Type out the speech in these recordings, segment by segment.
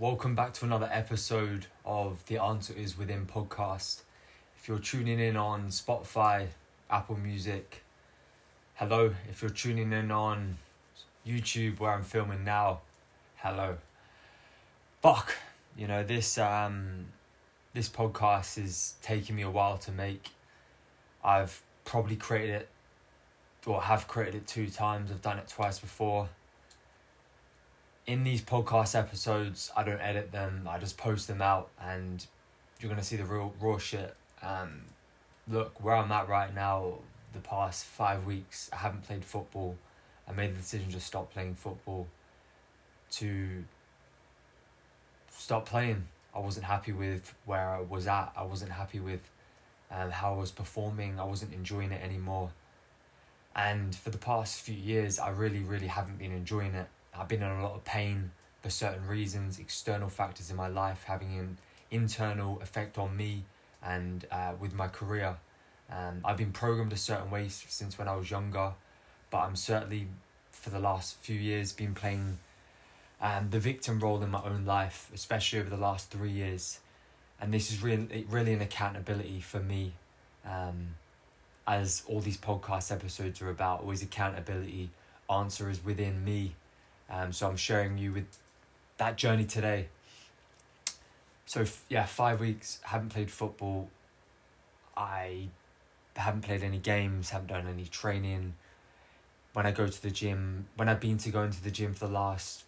Welcome back to another episode of The Answer Is Within podcast. If you're tuning in on Spotify, Apple Music, hello. If you're tuning in on YouTube where I'm filming now, hello. Fuck, you know this um this podcast is taking me a while to make. I've probably created it or have created it two times. I've done it twice before in these podcast episodes, I don't edit them. I just post them out, and you're gonna see the real raw shit. Um, look where I'm at right now. The past five weeks, I haven't played football. I made the decision to stop playing football. To stop playing, I wasn't happy with where I was at. I wasn't happy with um, how I was performing. I wasn't enjoying it anymore. And for the past few years, I really, really haven't been enjoying it I've been in a lot of pain for certain reasons, external factors in my life having an internal effect on me and uh, with my career. Um, I've been programmed a certain way since when I was younger, but I'm certainly for the last few years been playing um, the victim role in my own life, especially over the last three years. And this is really, really an accountability for me, um, as all these podcast episodes are about. Always accountability. Answer is within me um, so I'm sharing you with that journey today. So yeah, five weeks haven't played football. I haven't played any games, haven't done any training. When I go to the gym, when I've been to go into the gym for the last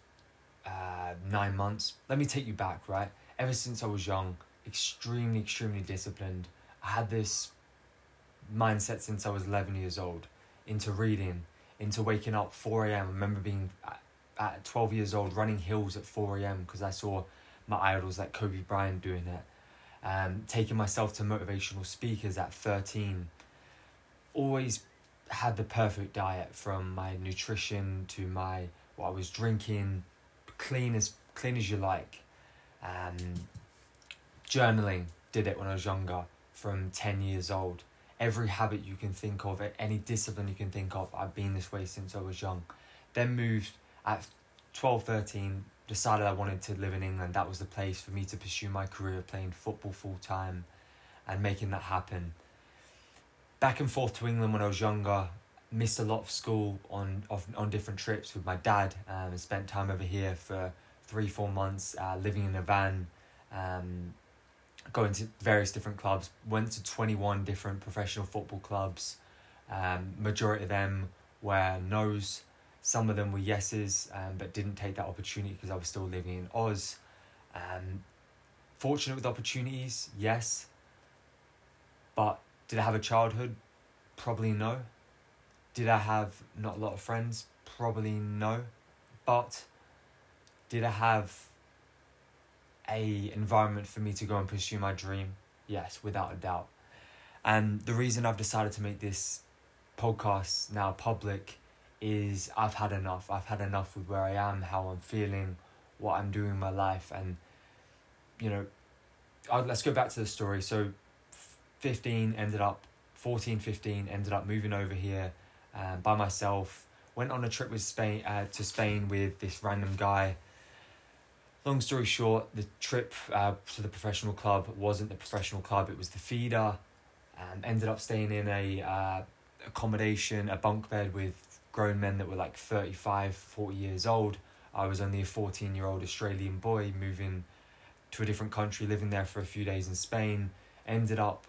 uh, nine months, let me take you back, right? Ever since I was young, extremely, extremely disciplined. I had this mindset since I was 11 years old into reading, into waking up 4 a.m. I remember being at 12 years old running hills at 4 a.m. because I saw my idols like Kobe Bryant doing it. Um, taking myself to motivational speakers at 13. Always had the perfect diet from my nutrition to my what I was drinking, clean as clean as you like. Um, journaling did it when I was younger, from 10 years old. Every habit you can think of, any discipline you can think of, I've been this way since I was young. Then moved at 12, 13, decided I wanted to live in England. That was the place for me to pursue my career playing football full time and making that happen. Back and forth to England when I was younger, missed a lot of school on on different trips with my dad um, and spent time over here for three, four months uh, living in a van, um, going to various different clubs, went to 21 different professional football clubs. Um, majority of them were no's some of them were yeses, um, but didn't take that opportunity because I was still living in Oz. Um, fortunate with opportunities, yes. But did I have a childhood? Probably no. Did I have not a lot of friends? Probably no. But did I have a environment for me to go and pursue my dream? Yes, without a doubt. And the reason I've decided to make this podcast now public is I've had enough. I've had enough with where I am, how I'm feeling, what I'm doing in my life, and you know, I'll, let's go back to the story. So, fifteen ended up, 14, 15 ended up moving over here, um, by myself. Went on a trip with Spain uh, to Spain with this random guy. Long story short, the trip uh, to the professional club wasn't the professional club; it was the feeder. And ended up staying in a uh, accommodation, a bunk bed with grown men that were like 35, 40 years old. I was only a 14 year old Australian boy moving to a different country, living there for a few days in Spain. Ended up,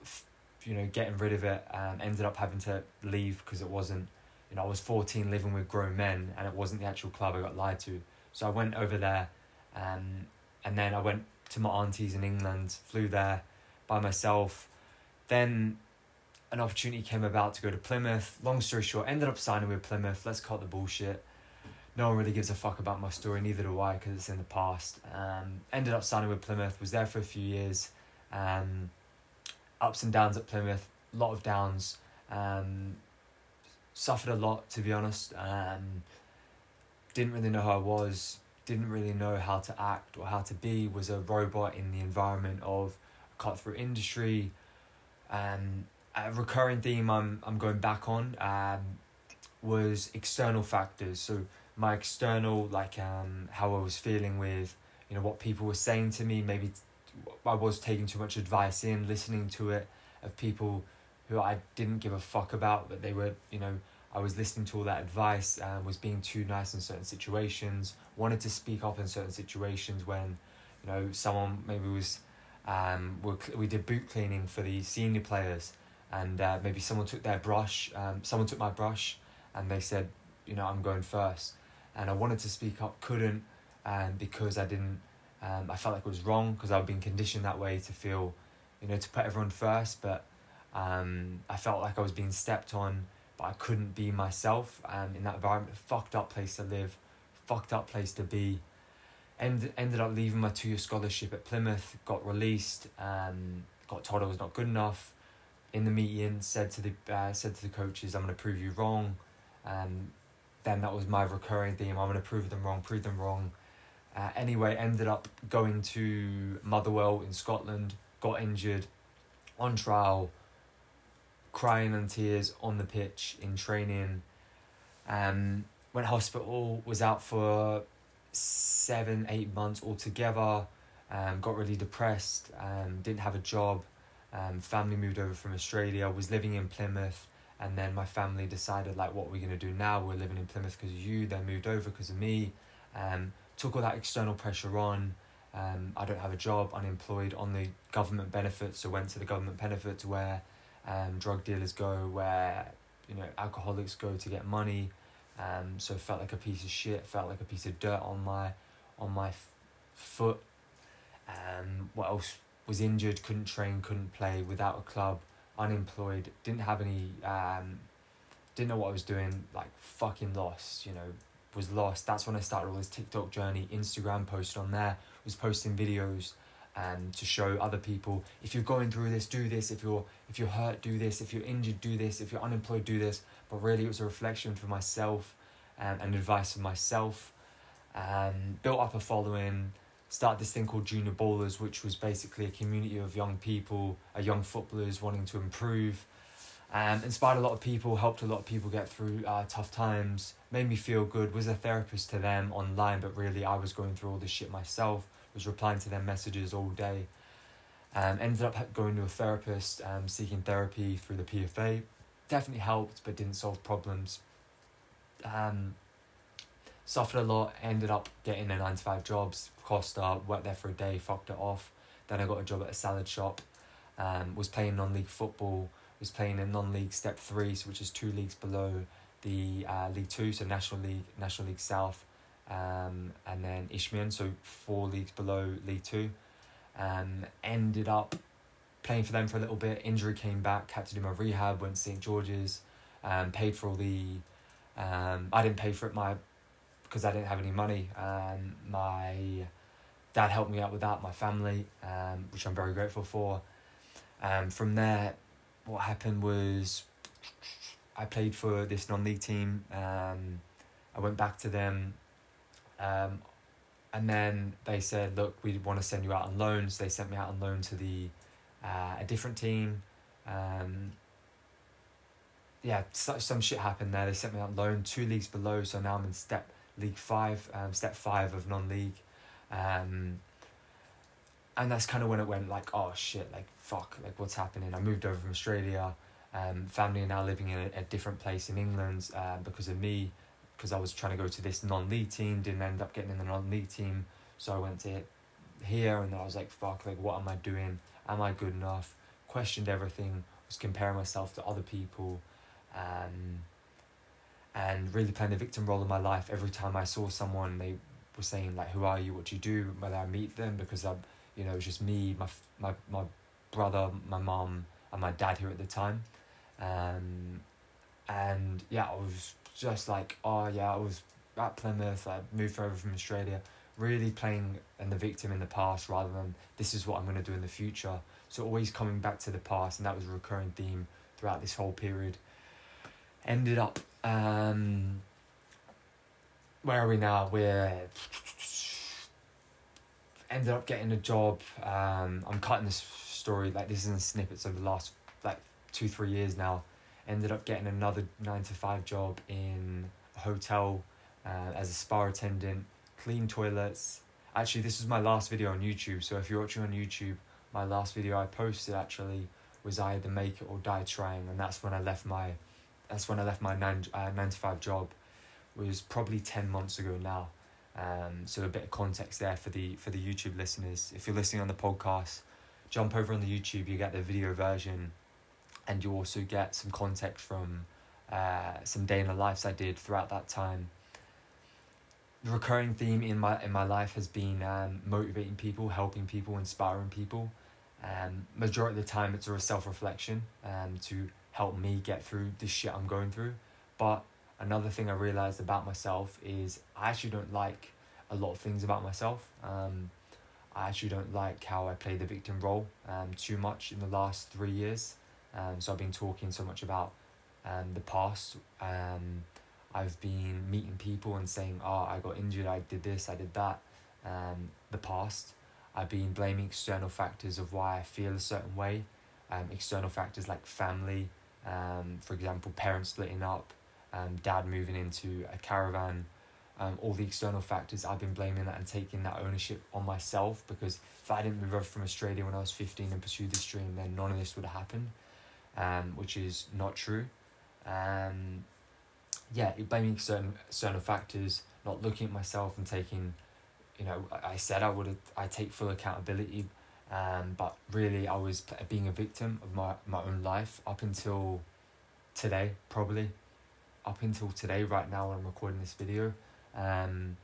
you know, getting rid of it and ended up having to leave because it wasn't, you know, I was 14 living with grown men and it wasn't the actual club I got lied to. So I went over there um, and then I went to my auntie's in England, flew there by myself. Then an opportunity came about to go to Plymouth. Long story short, ended up signing with Plymouth. Let's cut the bullshit. No one really gives a fuck about my story, neither do I, because it's in the past. Um, ended up signing with Plymouth. Was there for a few years. Um, ups and downs at Plymouth. A lot of downs. Um, suffered a lot, to be honest. Um, didn't really know who I was. Didn't really know how to act or how to be. Was a robot in the environment of a cutthroat industry. Um, a recurring theme I'm I'm going back on um, was external factors. So my external like um how I was feeling with you know what people were saying to me. Maybe I was taking too much advice in, listening to it of people who I didn't give a fuck about, but they were you know I was listening to all that advice and was being too nice in certain situations. Wanted to speak up in certain situations when you know someone maybe was um, we we did boot cleaning for the senior players and uh, maybe someone took their brush um, someone took my brush and they said you know I'm going first. And I wanted to speak up couldn't and because I didn't um, I felt like it was wrong because I've been conditioned that way to feel you know to put everyone first. But um, I felt like I was being stepped on but I couldn't be myself um, in that environment. Fucked up place to live fucked up place to be. End, ended up leaving my two year scholarship at Plymouth, got released, um, got told I was not good enough. In the meeting, said to the uh, said to the coaches, "I'm going to prove you wrong." Um, then that was my recurring theme. I'm going to prove them wrong, prove them wrong. Uh, anyway, ended up going to Motherwell in Scotland, got injured, on trial, crying and tears on the pitch in training. Um, went hospital, was out for seven, eight months altogether. Um, got really depressed. Um, didn't have a job. Um, family moved over from Australia. Was living in Plymouth, and then my family decided like, what we're we gonna do now? We're living in Plymouth because of you. Then moved over because of me. Um, took all that external pressure on. Um, I don't have a job, unemployed on the government benefits. So went to the government benefits where um, drug dealers go, where you know alcoholics go to get money. Um, so felt like a piece of shit. Felt like a piece of dirt on my on my f- foot. Um, what else? Was injured. Couldn't train. Couldn't play. Without a club. Unemployed. Didn't have any. Um, didn't know what I was doing. Like fucking lost. You know, was lost. That's when I started all this TikTok journey. Instagram posted on there. Was posting videos and to show other people if you're going through this do this if you're if you're hurt do this if you're injured do this if you're unemployed do this but really it was a reflection for myself um, and advice for myself um, built up a following started this thing called junior ballers which was basically a community of young people uh, young footballers wanting to improve um, inspired a lot of people helped a lot of people get through uh, tough times made me feel good was a therapist to them online but really i was going through all this shit myself was replying to their messages all day. Um, ended up going to a therapist, um, seeking therapy through the PFA. Definitely helped, but didn't solve problems. Um, suffered a lot, ended up getting a 9 to 5 jobs, Costa, worked there for a day, fucked it off. Then I got a job at a salad shop, um, was playing non league football, was playing in non league step three, so which is two leagues below the uh, League Two, so National League, National League South um, and then Isthmian, so four leagues below League Two. Um, ended up playing for them for a little bit. Injury came back, had to do my rehab, went to St George's, um, paid for all the. Um, I didn't pay for it my, because I didn't have any money. Um, my dad helped me out with that. My family, um, which I'm very grateful for. Um, from there, what happened was, I played for this non-league team. Um, I went back to them um, and then they said, look, we want to send you out on loan. So they sent me out on loan to the uh, a different team. Um, yeah, so, some shit happened there. They sent me out on loan two leagues below. So now I'm in step league five, um, step five of non league. Um, and that's kind of when it went like, oh shit, like fuck, like what's happening? I moved over from Australia. Um, family are now living in a, a different place in England uh, because of me because I was trying to go to this non-league team, didn't end up getting in the non-league team, so I went to here, and I was like, fuck, like what am I doing? Am I good enough? Questioned everything, was comparing myself to other people, um, and really playing the victim role in my life. Every time I saw someone, they were saying like, "Who are you? What do you do?" Whether I meet them, because I, you know, it was just me, my my my brother, my mom, and my dad here at the time, um, and yeah, I was just like, oh yeah, I was at Plymouth, I moved over from Australia, really playing and the victim in the past rather than this is what I'm going to do in the future. So always coming back to the past, and that was a recurring theme throughout this whole period. Ended up, um, where are we now? We're ended up getting a job. Um, I'm cutting this story like this is in snippets over the last like two three years now ended up getting another nine to five job in a hotel uh, as a spa attendant, clean toilets. actually this was my last video on YouTube. So if you're watching on YouTube, my last video I posted actually was either make it or die trying, and that's when I left my, that's when I left my nine uh, nine to five job, was probably ten months ago now. Um, so a bit of context there for the for the YouTube listeners. If you're listening on the podcast, jump over on the YouTube. You get the video version, and you also get some context from uh, some day in the lives I did throughout that time. The recurring theme in my in my life has been um, motivating people, helping people, inspiring people. Um, majority of the time, it's a self reflection um, to help me get through the shit I'm going through. But another thing I realized about myself is I actually don't like a lot of things about myself. Um, I actually don't like how I play the victim role um, too much in the last three years. Um, so I've been talking so much about um, the past. Um, I've been meeting people and saying, oh, I got injured, I did this, I did that. Um, the past. I've been blaming external factors of why I feel a certain way. Um, external factors like family, um, for example, parents splitting up, um, dad moving into a caravan, um, all the external factors, I've been blaming that and taking that ownership on myself because if I didn't move over from Australia when I was 15 and pursue this dream, then none of this would have happened, um, which is not true. Um, yeah, blaming certain, certain factors, not looking at myself and taking, you know, I said I would I take full accountability, um, but really I was being a victim of my, my own life up until today, probably. Up until today, right now when I'm recording this video, um,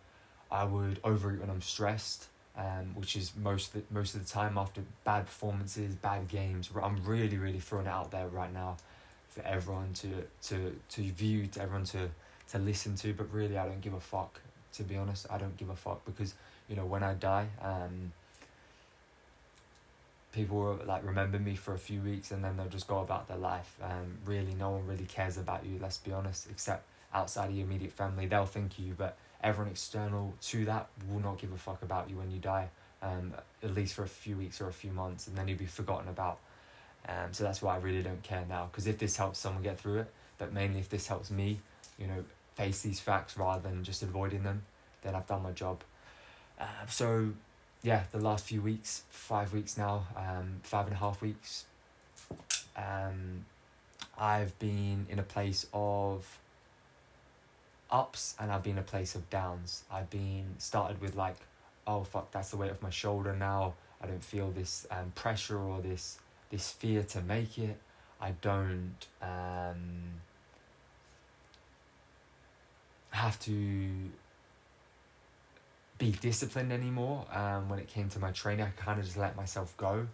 I would overeat when I'm stressed, um, which is most of the, most of the time after bad performances, bad games. I'm really really throwing it out there right now, for everyone to to to view, to everyone to to listen to. But really, I don't give a fuck. To be honest, I don't give a fuck because you know when I die, um, people will like remember me for a few weeks and then they'll just go about their life. Um, really, no one really cares about you. Let's be honest, except outside of your immediate family, they'll think you, but everyone external to that will not give a fuck about you when you die, um, at least for a few weeks or a few months, and then you'll be forgotten about. Um, so that's why I really don't care now, because if this helps someone get through it, but mainly if this helps me, you know, face these facts rather than just avoiding them, then I've done my job. Uh, so, yeah, the last few weeks, five weeks now, um, five and a half weeks, um, I've been in a place of ups and I've been in a place of downs. I've been started with like, oh fuck, that's the weight of my shoulder now. I don't feel this um, pressure or this this fear to make it. I don't um, have to be disciplined anymore. Um, when it came to my training, I kind of just let myself go,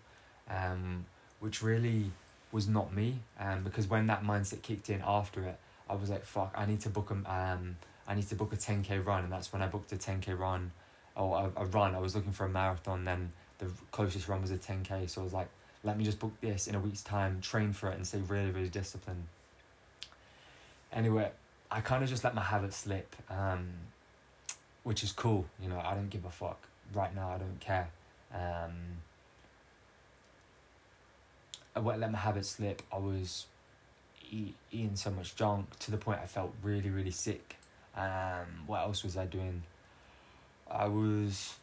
um, which really was not me. Um, because when that mindset kicked in after it, I was like, fuck, I need to book a, um, I need to book a 10k run. And that's when I booked a 10k run or a, a run. I was looking for a marathon. Then the closest run was a 10k. So I was like, let me just book this in a week's time, train for it and stay really, really disciplined. Anyway, I kind of just let my habits slip, um, which is cool. You know, I don't give a fuck. Right now, I don't care. Um, I let my habits slip. I was eat, eating so much junk to the point I felt really, really sick. Um, what else was I doing? I was.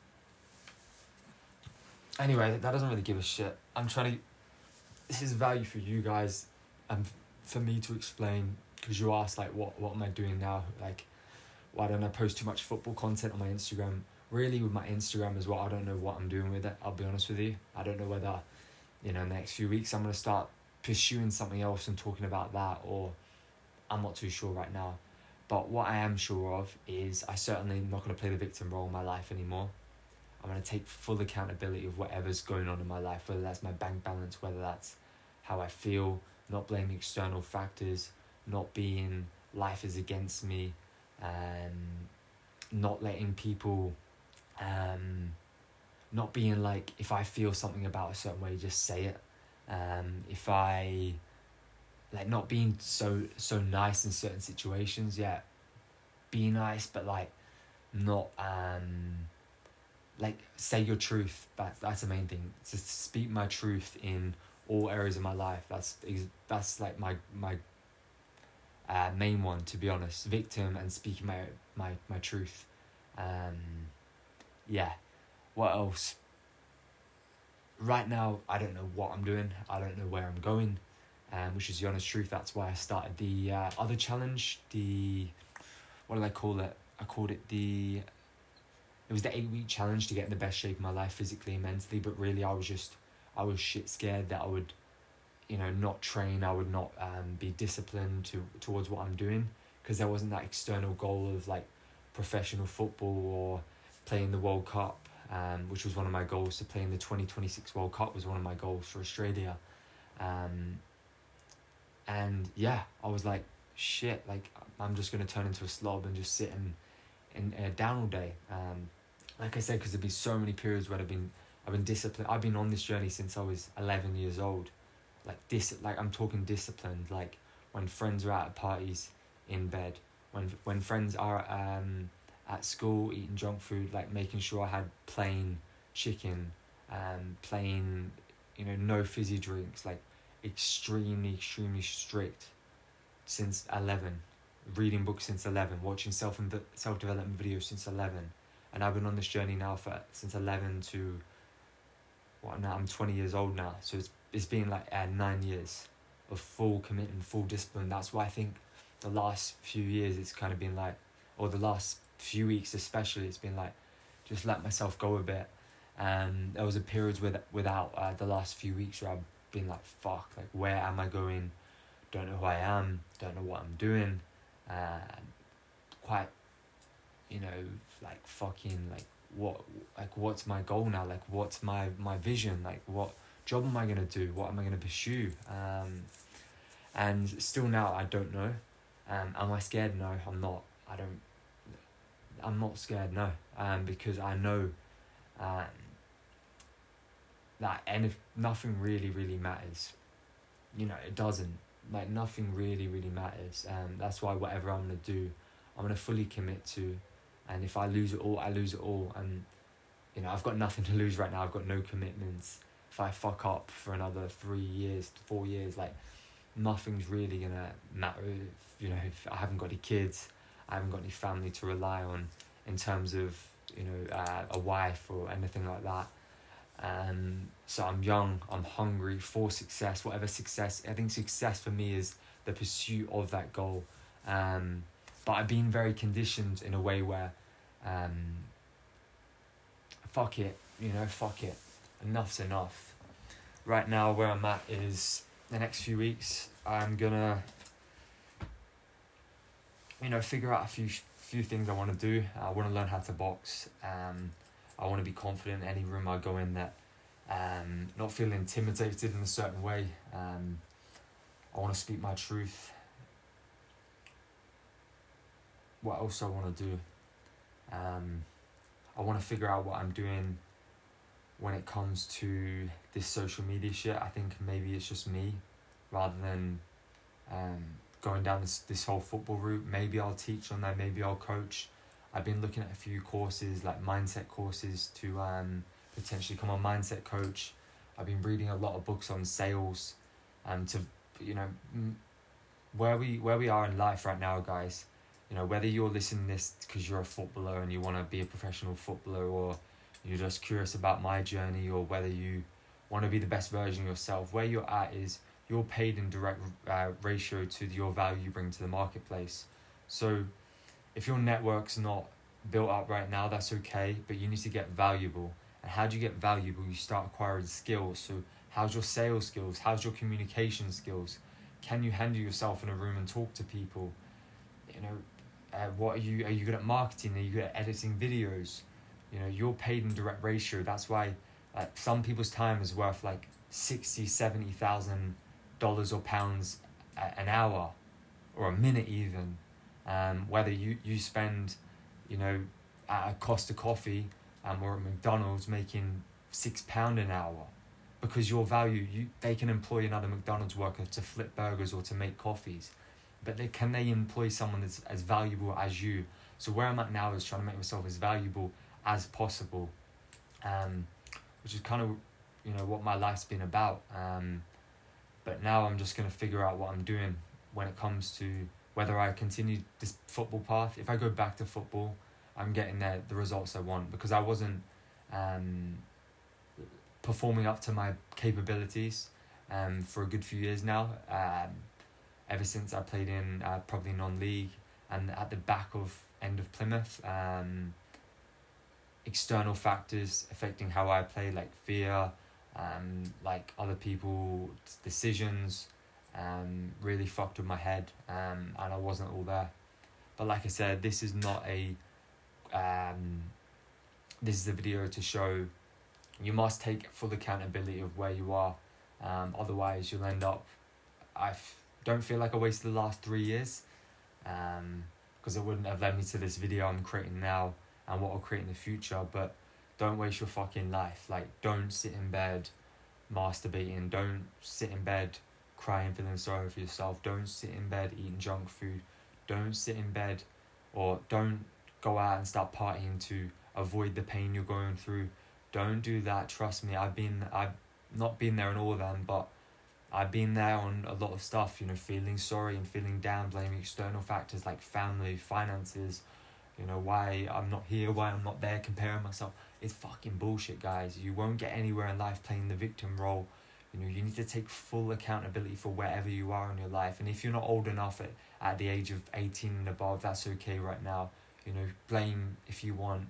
Anyway, that doesn't really give a shit. I'm trying to. This is value for you guys and for me to explain because you asked, like, what, what am I doing now? Like, why don't I post too much football content on my Instagram? Really, with my Instagram as well, I don't know what I'm doing with it. I'll be honest with you. I don't know whether, you know, next few weeks I'm going to start pursuing something else and talking about that, or I'm not too sure right now. But what I am sure of is I certainly am not going to play the victim role in my life anymore. I'm going to take full accountability of whatever's going on in my life, whether that's my bank balance, whether that's how I feel, not blaming external factors, not being life is against me, um, not letting people, um, not being like, if I feel something about a certain way, just say it um, if I like not being so so nice in certain situations, yeah, be nice, but like not um like say your truth. That's that's the main thing. To speak my truth in all areas of my life. That's that's like my my uh, main one to be honest. Victim and speaking my my my truth. Um, yeah. what else? Right now, I don't know what I'm doing. I don't know where I'm going, um, which is the honest truth. That's why I started the uh, other challenge. The what did I call it? I called it the. It was the eight week challenge to get in the best shape of my life physically and mentally, but really I was just, I was shit scared that I would, you know, not train. I would not um, be disciplined to towards what I'm doing because there wasn't that external goal of like professional football or playing the World Cup, um, which was one of my goals. To play in the twenty twenty six World Cup was one of my goals for Australia, um, and yeah, I was like, shit, like I'm just gonna turn into a slob and just sit in uh, down all day. Um, like I said, because there'd be so many periods where I've been I've been disciplined. I've been on this journey since I was eleven years old, like dis like I'm talking disciplined. Like when friends are out at parties, in bed, when when friends are um at school eating junk food, like making sure I had plain chicken, um plain, you know, no fizzy drinks, like extremely extremely strict since 11 reading books since 11 watching self and self development videos since 11 and I've been on this journey now for since 11 to what now I'm 20 years old now so it's it's been like uh, 9 years of full commitment full discipline. That's why I think the last few years it's kind of been like or the last few weeks especially it's been like just let myself go a bit. And there was a period with without uh, the last few weeks where I've been like fuck like where am I going? Don't know who I am don't know what I'm doing uh, quite you know like fucking like what like what's my goal now? Like what's my my vision? Like what job am I gonna do what am I gonna pursue um and still now I don't know um, am I scared? No, I'm not. I don't. I'm not scared. No, um, because I know, um, that and if nothing really really matters, you know, it doesn't. Like nothing really really matters. Um, that's why whatever I'm gonna do, I'm gonna fully commit to, and if I lose it all, I lose it all. And you know, I've got nothing to lose right now. I've got no commitments. If I fuck up for another three years, four years, like nothing's really gonna matter if you know if I haven't got any kids, I haven't got any family to rely on in terms of you know uh, a wife or anything like that. Um, so I'm young, I'm hungry for success, whatever success. I think success for me is the pursuit of that goal. Um, but I've been very conditioned in a way where, um, fuck it, you know, fuck it, enough's enough. Right now, where I'm at is the next few weeks, I'm gonna, you know, figure out a few few things I want to do. I want to learn how to box. Um, I want to be confident in any room I go in that, um, not feel intimidated in a certain way. Um, I want to speak my truth. What else I want to do? Um, I want to figure out what I'm doing when it comes to this social media shit. I think maybe it's just me rather than um, going down this, this whole football route. Maybe I'll teach on that, maybe I'll coach. I've been looking at a few courses, like mindset courses, to um, potentially become a mindset coach. I've been reading a lot of books on sales, um, to you know, where we where we are in life right now, guys. You know, whether you're listening this because you're a footballer and you want to be a professional footballer, or you're just curious about my journey, or whether you want to be the best version of yourself, where you're at is you're paid in direct uh, ratio to your value you bring to the marketplace. So, if your network's not built up right now, that's okay, but you need to get valuable. And how do you get valuable? You start acquiring skills. So, how's your sales skills? How's your communication skills? Can you handle yourself in a room and talk to people? You know, uh, what are you? Are you good at marketing? Are you good at editing videos? You know, you're paid in direct ratio. That's why, like, some people's time is worth like sixty, seventy thousand dollars or pounds an hour or a minute even um, whether you, you spend you know at a Costa Coffee um, or at McDonald's making six pound an hour because your value you they can employ another McDonald's worker to flip burgers or to make coffees but they can they employ someone that's as valuable as you so where I'm at now is trying to make myself as valuable as possible um, which is kind of you know what my life's been about um, but now I'm just going to figure out what I'm doing when it comes to whether I continue this football path. If I go back to football, I'm getting there the results I want because I wasn't um, performing up to my capabilities um, for a good few years now. Um, ever since I played in uh, probably non-league and at the back of end of Plymouth. Um, external factors affecting how I play, like fear, um, like other people's decisions, um, really fucked with my head, um, and I wasn't all there. But like I said, this is not a. Um, this is a video to show you must take full accountability of where you are. Um, otherwise, you'll end up. I don't feel like I wasted the last three years, because um, it wouldn't have led me to this video I'm creating now and what I'll create in the future. But don't waste your fucking life. Like, don't sit in bed masturbating. Don't sit in bed crying, feeling sorry for yourself. Don't sit in bed eating junk food. Don't sit in bed, or don't go out and start partying to avoid the pain you're going through. Don't do that. Trust me, I've been I've not been there in all of them, but I've been there on a lot of stuff. You know, feeling sorry and feeling down, blaming external factors like family, finances. You know why I'm not here, why I'm not there, comparing myself. It's fucking bullshit, guys. You won't get anywhere in life playing the victim role. You know, you need to take full accountability for wherever you are in your life. And if you're not old enough at, at the age of 18 and above, that's okay right now. You know, blame if you want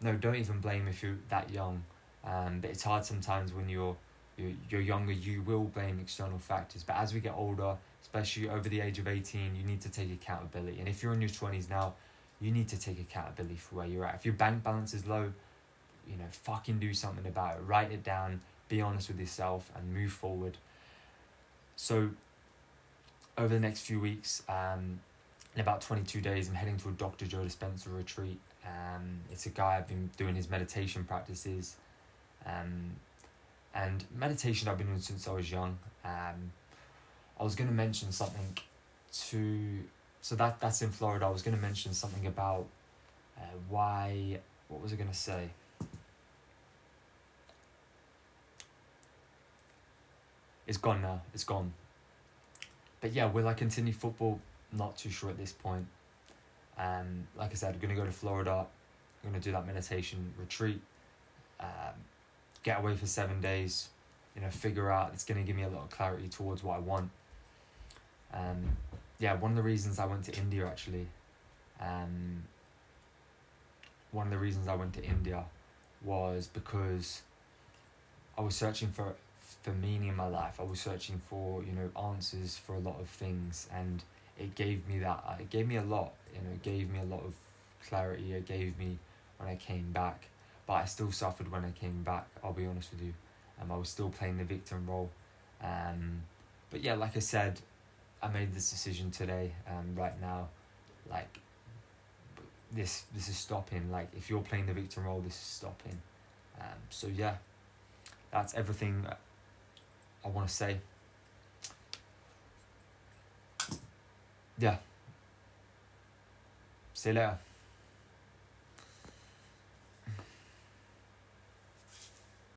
no, don't even blame if you're that young. Um, but it's hard sometimes when you're, you're you're younger. You will blame external factors. But as we get older, especially over the age of eighteen, you need to take accountability. And if you're in your twenties now, you need to take accountability for where you're at. If your bank balance is low, you know, fucking do something about it. Write it down. Be honest with yourself and move forward. So, over the next few weeks, um, in about 22 days, I'm heading to a Dr. Joe Dispenza retreat um, it's a guy I've been doing his meditation practices. Um, and meditation I've been doing since I was young. Um, I was going to mention something to. So that that's in Florida. I was going to mention something about uh, why. What was I going to say? It's gone now. It's gone. But yeah, will I continue football? Not too sure at this point. Um, like I said, I'm going to go to Florida. I'm going to do that meditation retreat. Um, get away for seven days. You know, figure out. It's going to give me a lot of clarity towards what I want. Um, yeah, one of the reasons I went to India actually. Um, one of the reasons I went to India was because I was searching for for meaning in my life. I was searching for you know answers for a lot of things, and it gave me that. It gave me a lot you know, it gave me a lot of clarity. It gave me when I came back, but I still suffered when I came back. I'll be honest with you. Um, I was still playing the victim role. Um, but yeah, like I said, I made this decision today. Um, right now, like this, this is stopping. Like if you're playing the victim role, this is stopping. Um, so yeah, that's everything I want to say. Yeah. C'est là.